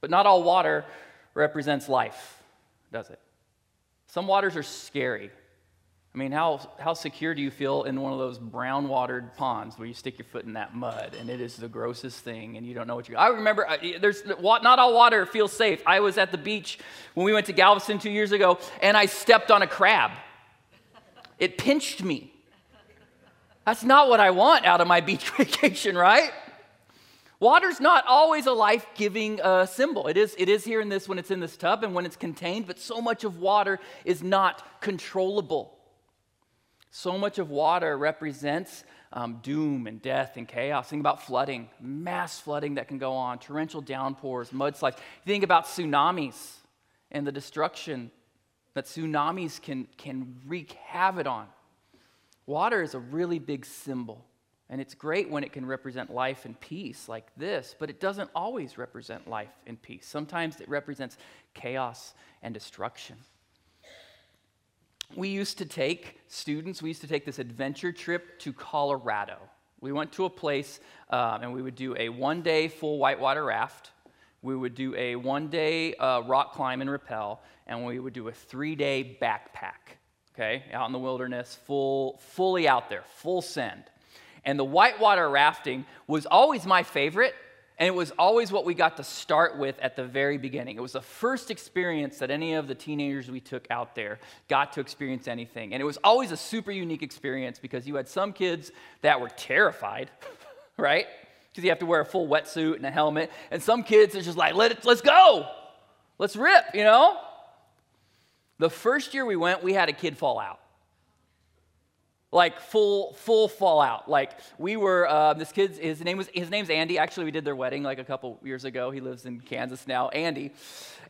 But not all water represents life, does it? Some waters are scary. I mean, how, how secure do you feel in one of those brown watered ponds where you stick your foot in that mud and it is the grossest thing and you don't know what you I remember there's not all water feels safe. I was at the beach when we went to Galveston 2 years ago and I stepped on a crab. It pinched me. That's not what I want out of my beach vacation, right? Water's not always a life giving uh, symbol. It is, it is here in this when it's in this tub and when it's contained, but so much of water is not controllable. So much of water represents um, doom and death and chaos. Think about flooding, mass flooding that can go on, torrential downpours, mudslides. Think about tsunamis and the destruction that tsunamis can, can wreak havoc on. Water is a really big symbol. And it's great when it can represent life and peace like this, but it doesn't always represent life and peace. Sometimes it represents chaos and destruction. We used to take students, we used to take this adventure trip to Colorado. We went to a place um, and we would do a one day full whitewater raft. We would do a one day uh, rock climb and rappel, and we would do a three day backpack, okay, out in the wilderness, full, fully out there, full send. And the whitewater rafting was always my favorite, and it was always what we got to start with at the very beginning. It was the first experience that any of the teenagers we took out there got to experience anything. And it was always a super unique experience because you had some kids that were terrified, right? Because you have to wear a full wetsuit and a helmet. And some kids are just like, Let it, let's go, let's rip, you know? The first year we went, we had a kid fall out like full full fallout. Like we were uh, this kid's his name was his name's andy. Actually we did their wedding like a couple years ago. He lives in kansas now. Andy.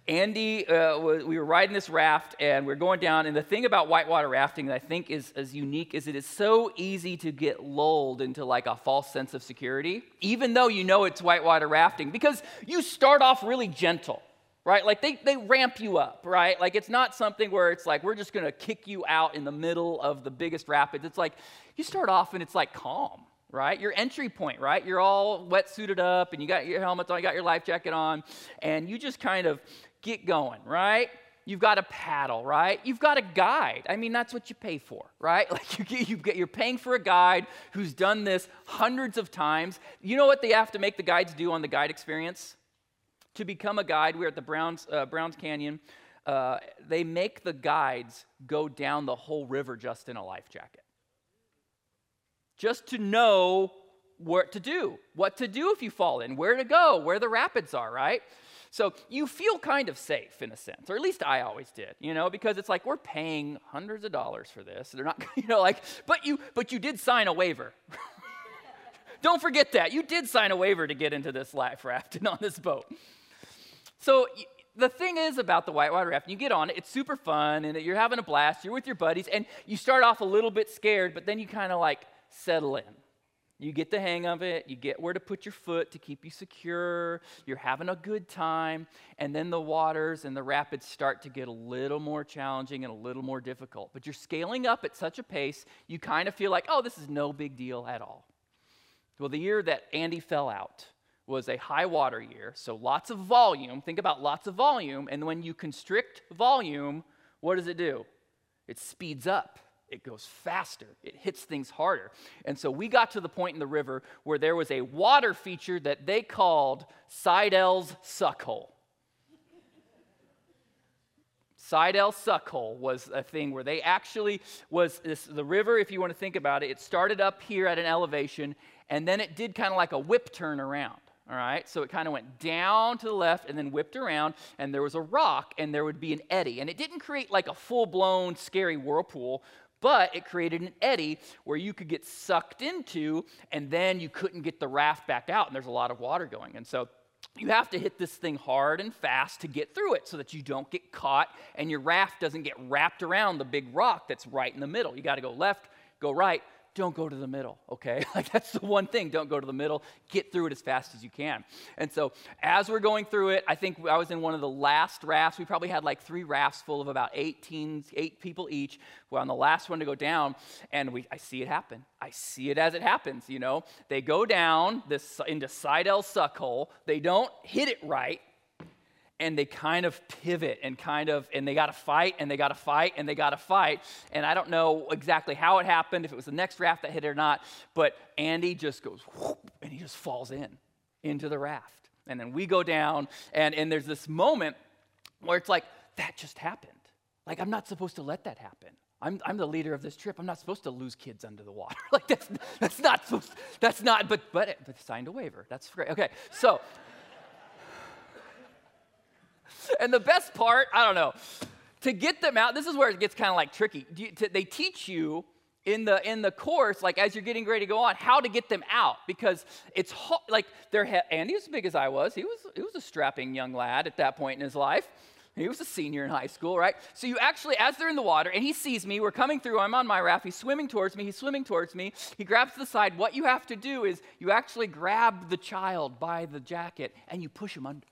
Andy uh, we were riding this raft and we are going down and the thing about whitewater rafting that i think is as unique is it is so easy to get lulled into like a false sense of security even though you know it's whitewater rafting because you start off really gentle right? Like they, they ramp you up, right? Like it's not something where it's like we're just gonna kick you out in the middle of the biggest rapids. It's like you start off and it's like calm, right? Your entry point, right? You're all wetsuited up and you got your helmet on, you got your life jacket on, and you just kind of get going, right? You've got a paddle, right? You've got a guide. I mean, that's what you pay for, right? Like you get, you get, you're paying for a guide who's done this hundreds of times. You know what they have to make the guides do on the guide experience? To become a guide. We're at the Browns, uh, Browns Canyon. Uh, they make the guides go down the whole river just in a life jacket. Just to know what to do, what to do if you fall in, where to go, where the rapids are, right? So you feel kind of safe in a sense, or at least I always did, you know, because it's like we're paying hundreds of dollars for this. They're not, you know, like, but you, but you did sign a waiver. Don't forget that you did sign a waiver to get into this life rafting on this boat. So the thing is about the whitewater rafting, you get on it, it's super fun, and you're having a blast, you're with your buddies, and you start off a little bit scared, but then you kind of like settle in. You get the hang of it, you get where to put your foot to keep you secure, you're having a good time, and then the waters and the rapids start to get a little more challenging and a little more difficult. But you're scaling up at such a pace, you kind of feel like, oh, this is no big deal at all. Well, the year that Andy fell out, was a high water year, so lots of volume. Think about lots of volume, and when you constrict volume, what does it do? It speeds up. It goes faster. It hits things harder. And so we got to the point in the river where there was a water feature that they called Seidel's Suckhole. Seidel Suckhole was a thing where they actually was this, the river, if you want to think about it, it started up here at an elevation, and then it did kind of like a whip turn around. All right, so it kind of went down to the left and then whipped around, and there was a rock, and there would be an eddy. And it didn't create like a full blown scary whirlpool, but it created an eddy where you could get sucked into, and then you couldn't get the raft back out, and there's a lot of water going. And so you have to hit this thing hard and fast to get through it so that you don't get caught and your raft doesn't get wrapped around the big rock that's right in the middle. You got to go left, go right, don't go to the middle, okay? Like that's the one thing, don't go to the middle. Get through it as fast as you can. And so as we're going through it, I think I was in one of the last rafts. We probably had like three rafts full of about 18, eight people each. We're on the last one to go down, and we, I see it happen. I see it as it happens, you know. They go down this into Seidel Suckhole. They don't hit it right, and they kind of pivot and kind of and they got to fight and they got to fight and they got to fight and i don't know exactly how it happened if it was the next raft that hit it or not but andy just goes whoop, and he just falls in into the raft and then we go down and and there's this moment where it's like that just happened like i'm not supposed to let that happen I'm, I'm the leader of this trip. I'm not supposed to lose kids under the water. like that's, that's not supposed, that's not, but, but, but signed a waiver. That's great. Okay, so and the best part, I don't know, to get them out, this is where it gets kind of like tricky. They teach you in the in the course, like as you're getting ready to go on, how to get them out because it's like they're he- Andy was as big as I was. He was he was a strapping young lad at that point in his life. He was a senior in high school, right? So you actually, as they're in the water, and he sees me, we're coming through, I'm on my raft, he's swimming towards me, he's swimming towards me, he grabs the side. What you have to do is you actually grab the child by the jacket and you push him under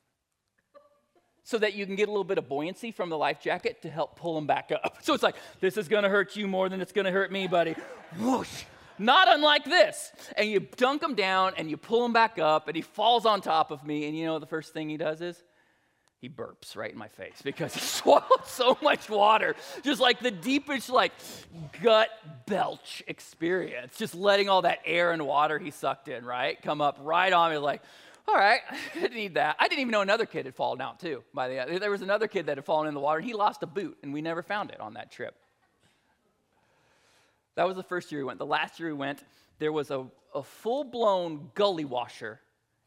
so that you can get a little bit of buoyancy from the life jacket to help pull them back up. So it's like, this is gonna hurt you more than it's gonna hurt me, buddy. Whoosh. Not unlike this. And you dunk him down and you pull him back up and he falls on top of me. And you know the first thing he does is? He burps right in my face because he swallowed so much water. Just like the deepest, like, gut belch experience. Just letting all that air and water he sucked in, right? Come up right on me, like, all right, I didn't need that. I didn't even know another kid had fallen out too. By the way, there was another kid that had fallen in the water, and he lost a boot, and we never found it on that trip. That was the first year we went. The last year we went, there was a, a full blown gully washer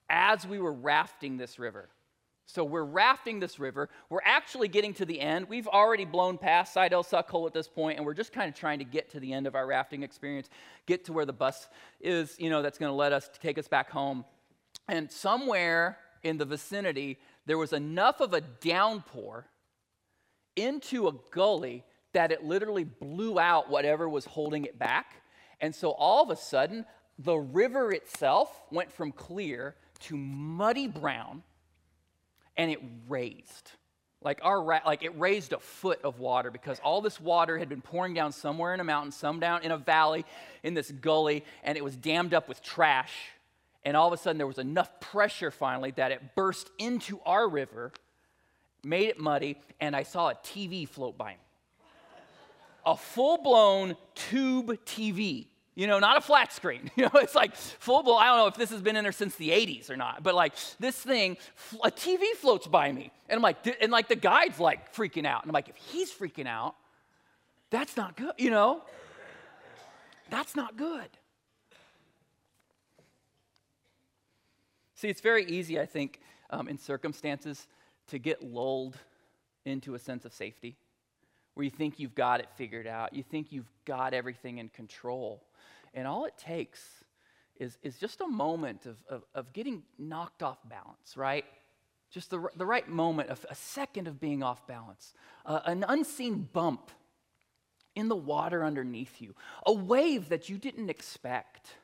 as we were rafting this river. So we're rafting this river. We're actually getting to the end. We've already blown past Seidel Suckhole at this point, and we're just kind of trying to get to the end of our rafting experience, get to where the bus is, you know, that's going to let us take us back home. And somewhere in the vicinity, there was enough of a downpour into a gully that it literally blew out whatever was holding it back. And so all of a sudden, the river itself went from clear to muddy brown and it raised. Like our like it raised a foot of water because all this water had been pouring down somewhere in a mountain, some down in a valley, in this gully, and it was dammed up with trash and all of a sudden, there was enough pressure finally that it burst into our river, made it muddy, and I saw a TV float by me. A full blown tube TV. You know, not a flat screen. You know, it's like full blown. I don't know if this has been in there since the 80s or not, but like this thing, a TV floats by me. And I'm like, and like the guide's like freaking out. And I'm like, if he's freaking out, that's not good, you know? That's not good. See, it's very easy, I think, um, in circumstances to get lulled into a sense of safety where you think you've got it figured out. You think you've got everything in control. And all it takes is, is just a moment of, of, of getting knocked off balance, right? Just the, the right moment, of a second of being off balance, uh, an unseen bump in the water underneath you, a wave that you didn't expect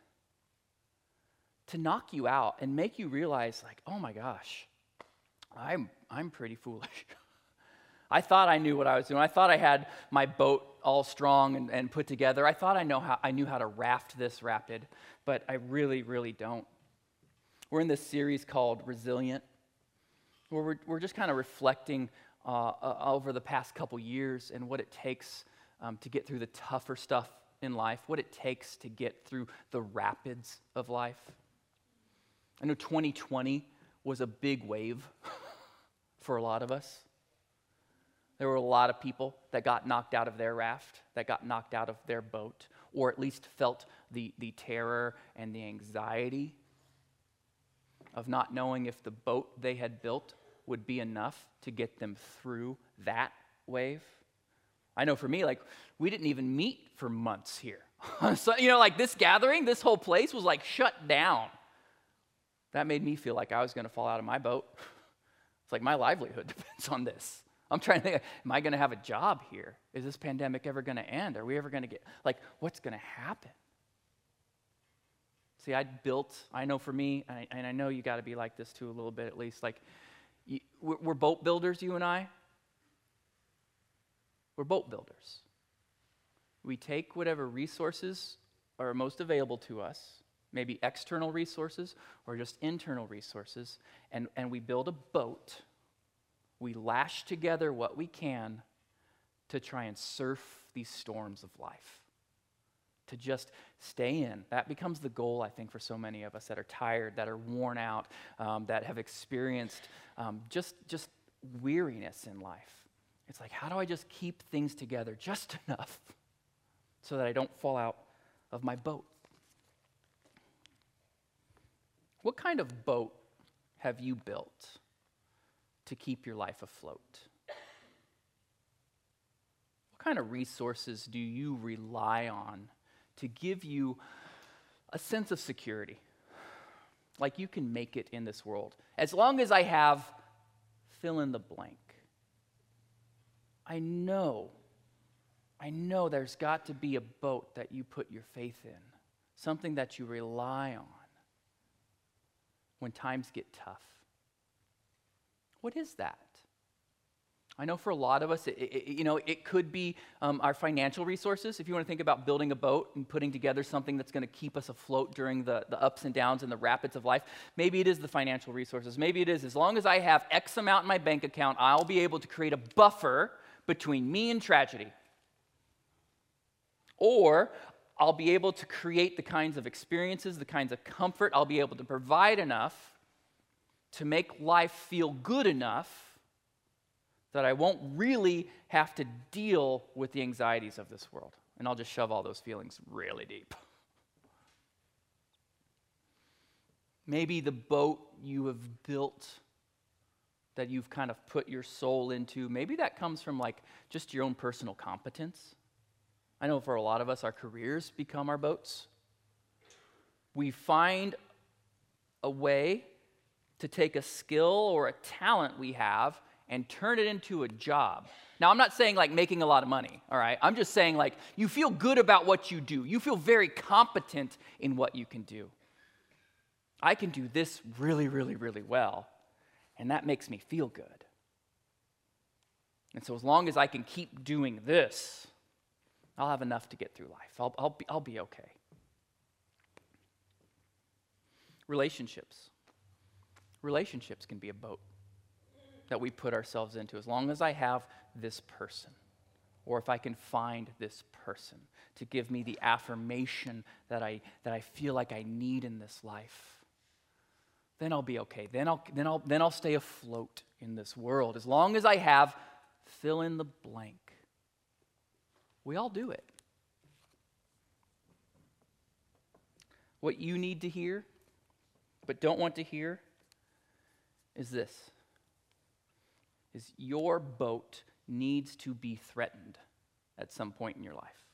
to knock you out and make you realize, like, oh my gosh, I'm, I'm pretty foolish. I thought I knew what I was doing. I thought I had my boat all strong and, and put together. I thought I, know how, I knew how to raft this rapid, but I really, really don't. We're in this series called Resilient, where we're, we're just kind of reflecting uh, over the past couple years and what it takes um, to get through the tougher stuff in life, what it takes to get through the rapids of life. I know 2020 was a big wave for a lot of us. There were a lot of people that got knocked out of their raft, that got knocked out of their boat, or at least felt the, the terror and the anxiety of not knowing if the boat they had built would be enough to get them through that wave. I know for me, like, we didn't even meet for months here. so, you know, like this gathering, this whole place was like shut down that made me feel like I was going to fall out of my boat. It's like my livelihood depends on this. I'm trying to think, am I going to have a job here? Is this pandemic ever going to end? Are we ever going to get, like, what's going to happen? See, I built, I know for me, and I, know you got to be like this too a little bit at least. Like, we're boat builders, you and I. We're boat builders. We take whatever resources are most available to us maybe external resources or just internal resources, and, and we build a boat we lash together what we can to try and surf these storms of life. To just stay in. That becomes the goal, I think, for so many of us that are tired, that are worn out, um, that have experienced um, just, just weariness in life. It's like, how do I just keep things together just enough so that I don't fall out of my boat? What kind of boat have you built to keep your life afloat? What kind of resources do you rely on to give you a sense of security? Like you can make it in this world. As long as I have fill in the blank. I know, I know there's got to be a boat that you put your faith in, something that you rely on when times get tough. What is that? I know for a lot of us, it, it, you know, it could be um, our financial resources. If you want to think about building a boat and putting together something that's going to keep us afloat during the, the ups and downs and the rapids of life, maybe it is the financial resources. Maybe it is as long as I have X amount in my bank account, I'll be able to create a buffer between me and tragedy. Or I'll be able to create the kinds of experiences, the kinds of comfort, I'll be able to provide enough to make life feel good enough that I won't really have to deal with the anxieties of this world. And I'll just shove all those feelings really deep. Maybe the boat you have built that you've kind of put your soul into, maybe that comes from like just your own personal competence. I know for a lot of us, our careers become our boats. We find a way to take a skill or a talent we have and turn it into a job. Now, I'm not saying like making a lot of money, all right? I'm just saying like you feel good about what you do. You feel very competent in what you can do. I can do this really, really, really well and that makes me feel good. And so, as long as I can keep doing this, I'll have enough to get through life. I'll, I'll, be, I'll be okay. Relationships. Relationships can be a boat that we put ourselves into as long as I have this person, or if I can find this person to give me the affirmation that I, that I feel like I need in this life then I'll be okay. Then I'll, then, I'll, then I'll stay afloat in this world as long as I have fill in the blank. We all do it. What you need to hear, but don't want to hear, is this is your boat needs to be threatened at some point in your life.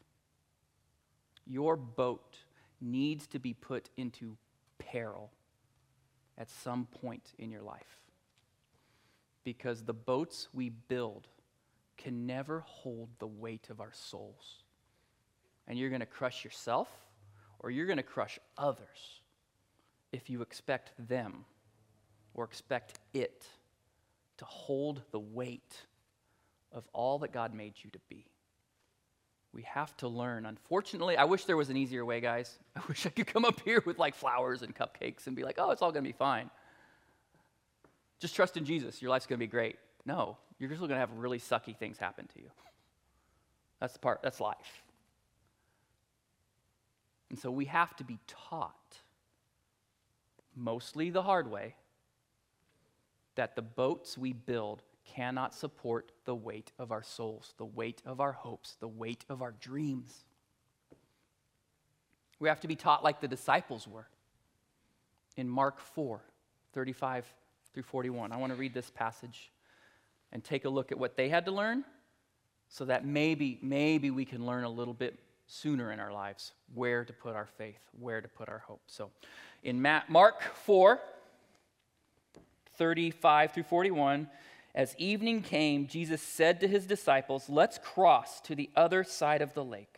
Your boat needs to be put into peril at some point in your life. Because the boats we build can never hold the weight of our souls. And you're going to crush yourself or you're going to crush others if you expect them or expect it to hold the weight of all that God made you to be. We have to learn. Unfortunately, I wish there was an easier way, guys. I wish I could come up here with like flowers and cupcakes and be like, oh, it's all going to be fine. Just trust in Jesus. Your life's going to be great. No, you're just going to have really sucky things happen to you. That's the part, that's life. And so we have to be taught, mostly the hard way, that the boats we build cannot support the weight of our souls, the weight of our hopes, the weight of our dreams. We have to be taught like the disciples were in Mark 4 35 through 41. I want to read this passage and take a look at what they had to learn so that maybe, maybe we can learn a little bit sooner in our lives where to put our faith, where to put our hope. So in Mark 4 35 through 41, as evening came, Jesus said to his disciples, Let's cross to the other side of the lake.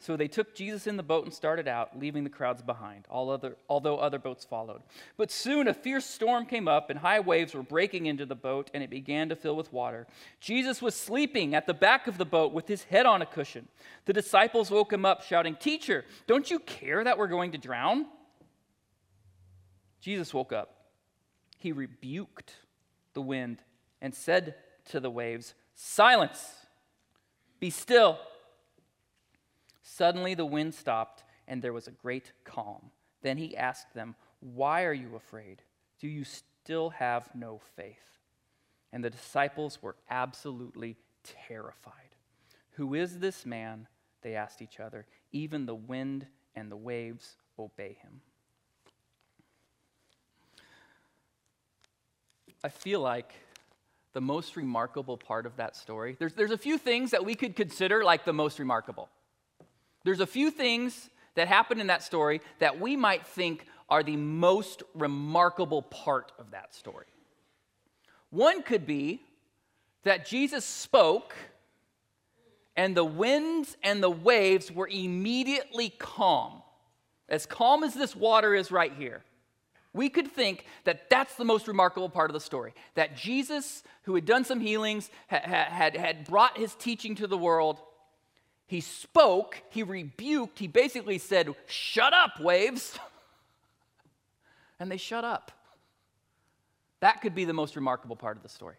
So they took Jesus in the boat and started out, leaving the crowds behind, other, although other boats followed. But soon a fierce storm came up, and high waves were breaking into the boat, and it began to fill with water. Jesus was sleeping at the back of the boat with his head on a cushion. The disciples woke him up, shouting, Teacher, don't you care that we're going to drown? Jesus woke up. He rebuked the wind and said to the waves, Silence, be still. Suddenly the wind stopped, and there was a great calm. Then he asked them, Why are you afraid? Do you still have no faith? And the disciples were absolutely terrified. Who is this man? They asked each other. Even the wind and the waves obey him. I feel like the most remarkable part of that story, there's, there's a few things that we could consider like the most remarkable. There's a few things that happen in that story that we might think are the most remarkable part of that story. One could be that Jesus spoke and the winds and the waves were immediately calm. As calm as this water is right here. We could think that that's the most remarkable part of the story. That Jesus, who had done some healings, had, had, had brought his teaching to the world, he spoke, he rebuked, he basically said, Shut up, waves. and they shut up. That could be the most remarkable part of the story.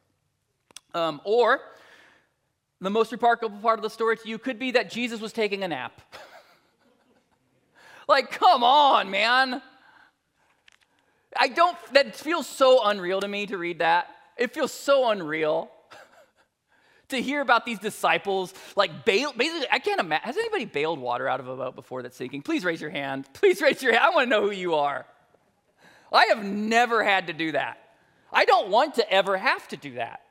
Um, or the most remarkable part of the story to you could be that Jesus was taking a nap. like, come on, man. I don't, that feels so unreal to me to read that. It feels so unreal to hear about these disciples like bail. Basically, I can't imagine. Has anybody bailed water out of a boat before that's sinking? Please raise your hand. Please raise your hand. I want to know who you are. I have never had to do that. I don't want to ever have to do that.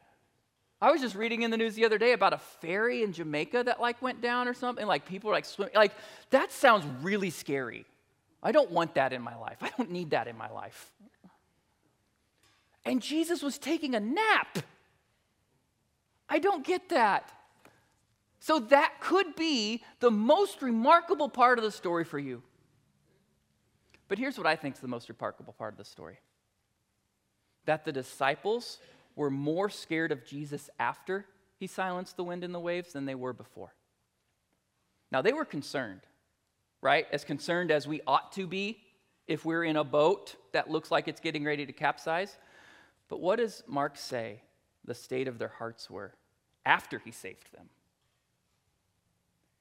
I was just reading in the news the other day about a ferry in Jamaica that like went down or something. Like people were like swimming. Like that sounds really scary. I don't want that in my life. I don't need that in my life. And Jesus was taking a nap. I don't get that. So that could be the most remarkable part of the story for you. But here's what I think is the most remarkable part of the story that the disciples were more scared of Jesus after he silenced the wind and the waves than they were before. Now, they were concerned right? As concerned as we ought to be if we're in a boat that looks like it's getting ready to capsize. But what does Mark say the state of their hearts were after he saved them?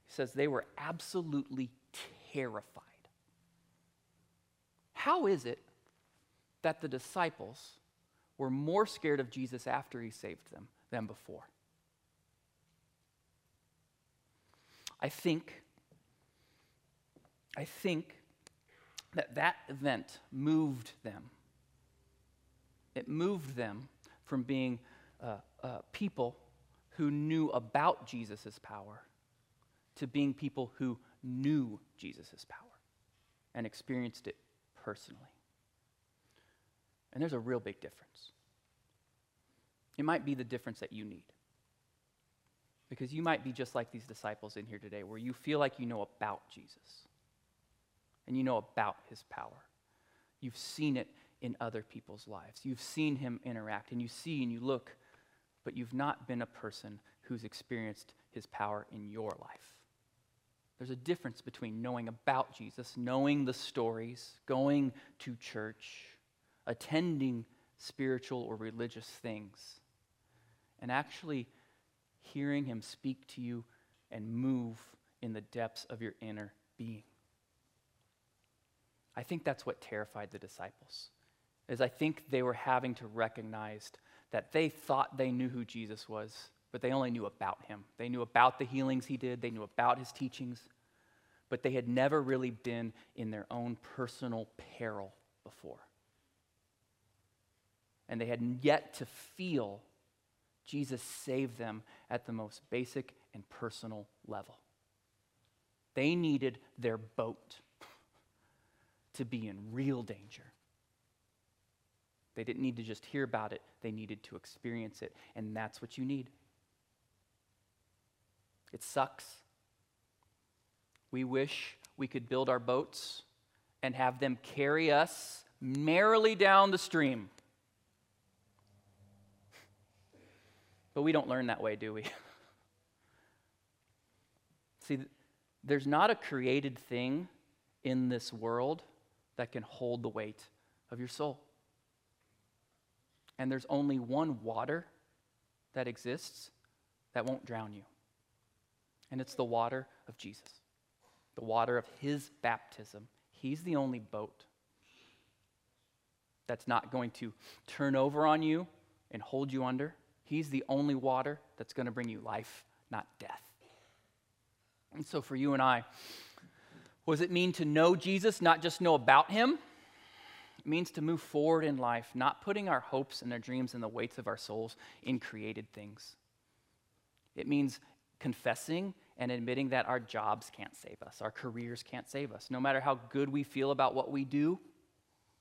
He says they were absolutely terrified. How is it that the disciples were more scared of Jesus after he saved them than before? I think I think that that event moved them. It moved them from being uh, uh, people who knew about Jesus' power to being people who knew Jesus' power and experienced it personally. And there's a real big difference. It might be the difference that you need. Because you might be just like these disciples in here today, where you feel like you know about Jesus and you know about his power. You've seen it in other people's lives. You've seen him interact, and you see and you look, but you've not been a person who's experienced his power in your life. There's a difference between knowing about Jesus, knowing the stories, going to church, attending spiritual or religious things, and actually hearing him speak to you and move in the depths of your inner being. I think that's what terrified the disciples. Is I think they were having to recognize that they thought they knew who Jesus was, but they only knew about him. They knew about the healings he did, they knew about his teachings, but they had never really been in their own personal peril before. And they had yet to feel Jesus save them at the most basic and personal level. They needed their boat to be in real danger. They didn't need to just hear about it, they needed to experience it. And that's what you need. It sucks. We wish we could build our boats and have them carry us merrily down the stream. But we don't learn that way, do we? See, there's not a created thing in this world that can hold the weight of your soul. And there's only one water that exists that won't drown you. And it's the water of Jesus, the water of his baptism. He's the only boat that's not going to turn over on you and hold you under. He's the only water that's going to bring you life, not death. And so, for you and I, what does it mean to know Jesus, not just know about him? It means to move forward in life, not putting our hopes and our dreams and the weights of our souls in created things. It means confessing and admitting that our jobs can't save us, our careers can't save us. No matter how good we feel about what we do,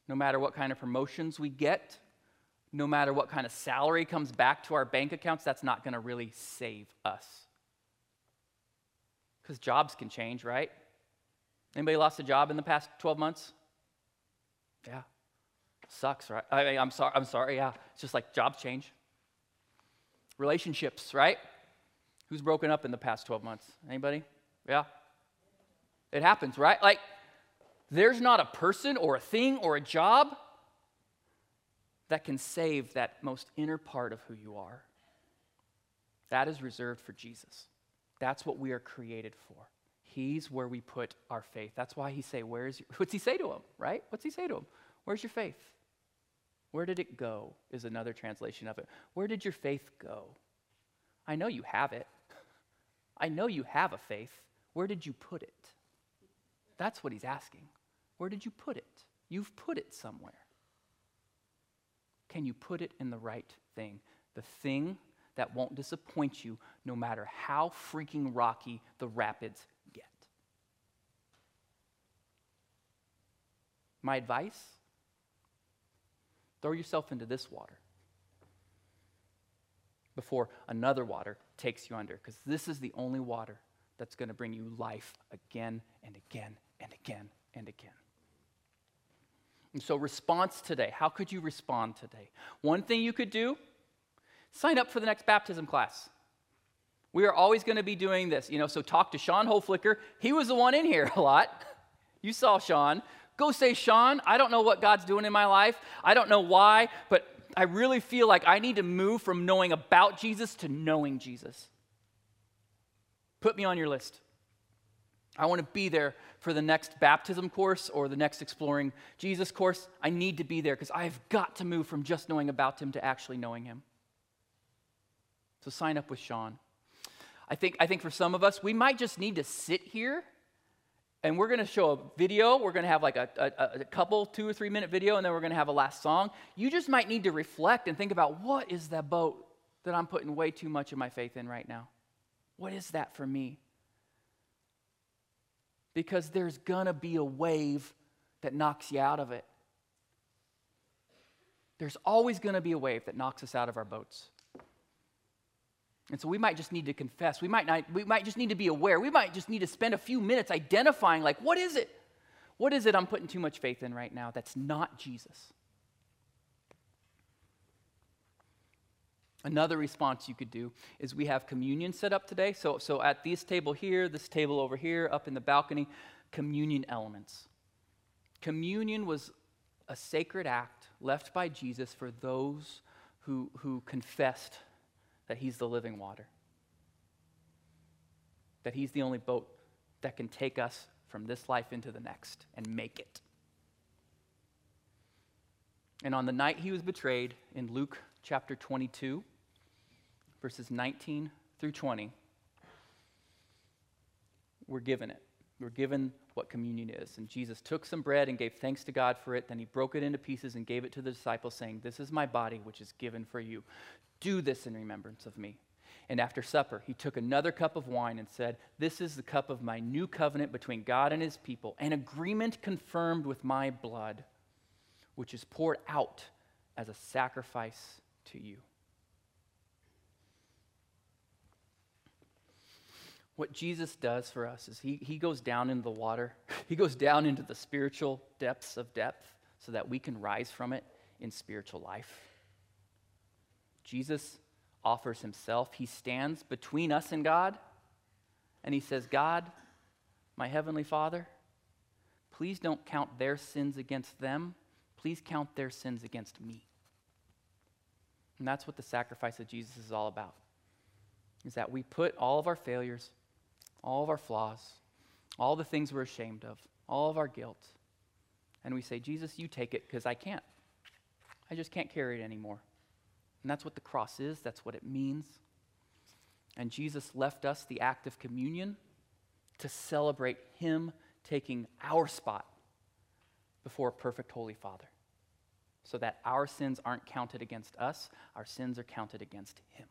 no matter what kind of promotions we get, no matter what kind of salary comes back to our bank accounts, that's not going to really save us. Because jobs can change, right? Anybody lost a job in the past 12 months? Yeah. Sucks, right? I mean, I'm sorry, I'm sorry, yeah. It's just like jobs change. Relationships, right? Who's broken up in the past 12 months? Anybody? Yeah. It happens, right? Like, there's not a person or a thing or a job that can save that most inner part of who you are. That is reserved for Jesus. That's what we are created for. He's where we put our faith. That's why he say, "Where's your, what's he say to him?" Right? What's he say to him? Where's your faith? Where did it go? Is another translation of it. Where did your faith go? I know you have it. I know you have a faith. Where did you put it? That's what he's asking. Where did you put it? You've put it somewhere. Can you put it in the right thing? The thing that won't disappoint you no matter how freaking rocky the rapids get. My advice throw yourself into this water before another water takes you under, because this is the only water that's going to bring you life again and again and again and again. And so, response today how could you respond today? One thing you could do sign up for the next baptism class. We are always going to be doing this. You know, so talk to Sean Holflicker. He was the one in here a lot. You saw Sean. Go say, Sean, I don't know what God's doing in my life. I don't know why, but I really feel like I need to move from knowing about Jesus to knowing Jesus. Put me on your list. I want to be there for the next baptism course or the next exploring Jesus course. I need to be there because I've got to move from just knowing about him to actually knowing him. So sign up with Sean. I think, I think for some of us, we might just need to sit here and we're going to show a video. We're going to have like a, a, a, couple, two or three minute video, and then we're going to have a last song. You just might need to reflect and think about what is that boat that I'm putting way too much of my faith in right now? What is that for me? Because there's going to be a wave that knocks you out of it. There's always going to be a wave that knocks us out of our boats. And so we might just need to confess. We might, not, we might just need to be aware. We might just need to spend a few minutes identifying, like, what is it? What is it I'm putting too much faith in right now that's not Jesus? Another response you could do is we have communion set up today. So, so at this table here, this table over here, up in the balcony, communion elements. Communion was a sacred act left by Jesus for those who, who confessed that He's the living water, that He's the only boat that can take us from this life into the next and make it. And on the night he was betrayed, in Luke chapter 22, verses 19 through 20, we're given it. We're given what communion is. And Jesus took some bread and gave thanks to God for it. Then he broke it into pieces and gave it to the disciples, saying, This is my body, which is given for you. Do this in remembrance of me. And after supper, he took another cup of wine and said, This is the cup of my new covenant between God and his people, an agreement confirmed with my blood, which is poured out as a sacrifice to you. What Jesus does for us is he, he goes down into the water, he goes down into the spiritual depths of depth so that we can rise from it in spiritual life. Jesus offers himself. He stands between us and God, and he says, God, my heavenly Father, please don't count their sins against them. Please count their sins against me. And that's what the sacrifice of Jesus is all about. Is that we put all of our failures, all of our flaws, all the things we're ashamed of, all of our guilt, and we say, Jesus, you take it because I can't. I just can't carry it anymore. And that's what the cross is, that's what it means. And Jesus left us the act of communion to celebrate Him taking our spot before a perfect Holy Father so that our sins aren't counted against us, our sins are counted against Him.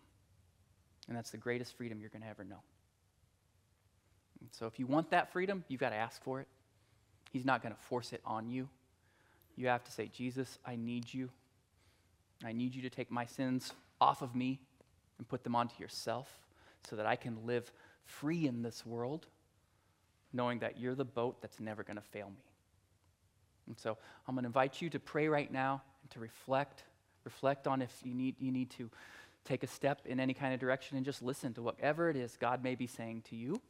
And that's the greatest freedom you're going to ever know. And so if you want that freedom, you've got to ask for it. He's not going to force it on you. You have to say, Jesus, I need you. I need you to take my sins off of me and put them onto yourself so that I can live free in this world, knowing that you're the boat that's never going to fail me. And so I'm going to invite you to pray right now and to reflect. Reflect on if you need, you need to take a step in any kind of direction and just listen to whatever it is God may be saying to you.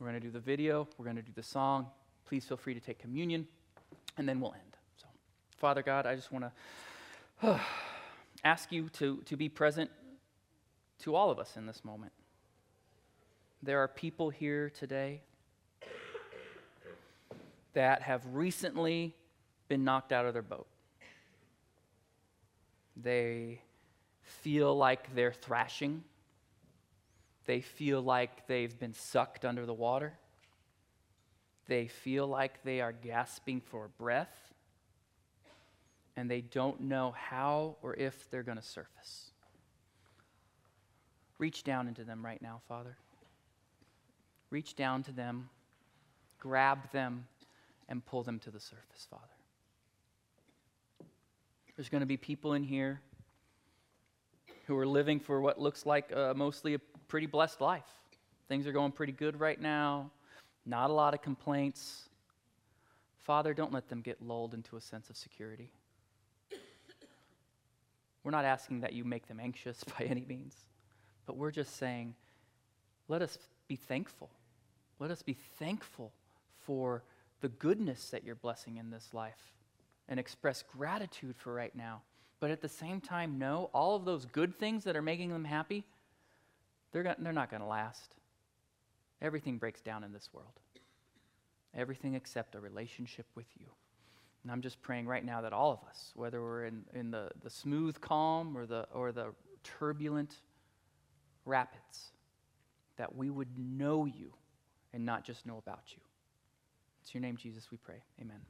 We're going to do the video, we're going to do the song. Please feel free to take communion, and then we'll end. So, Father God, I just want to ask you to, to be present to all of us in this moment. There are people here today that have recently been knocked out of their boat. They feel like they're thrashing. They feel like they've been sucked under the water. They feel like they are gasping for breath. And they don't know how or if they're going to surface. Reach down into them right now, Father. Reach down to them, grab them, and pull them to the surface, Father. There's going to be people in here who are living for what looks like uh, mostly a pretty blessed life. Things are going pretty good right now, not a lot of complaints. Father, don't let them get lulled into a sense of security. We're not asking that you make them anxious by any means, but we're just saying, let us be thankful. Let us be thankful for the goodness that you're blessing in this life and express gratitude for right now. But at the same time, know all of those good things that are making them happy, they're, they're not going to last. Everything breaks down in this world. Everything except a relationship with you. And I'm just praying right now that all of us, whether we're in, in the, the smooth calm or the, or the turbulent rapids, that we would know you and not just know about you. It's your name, Jesus, we pray. Amen.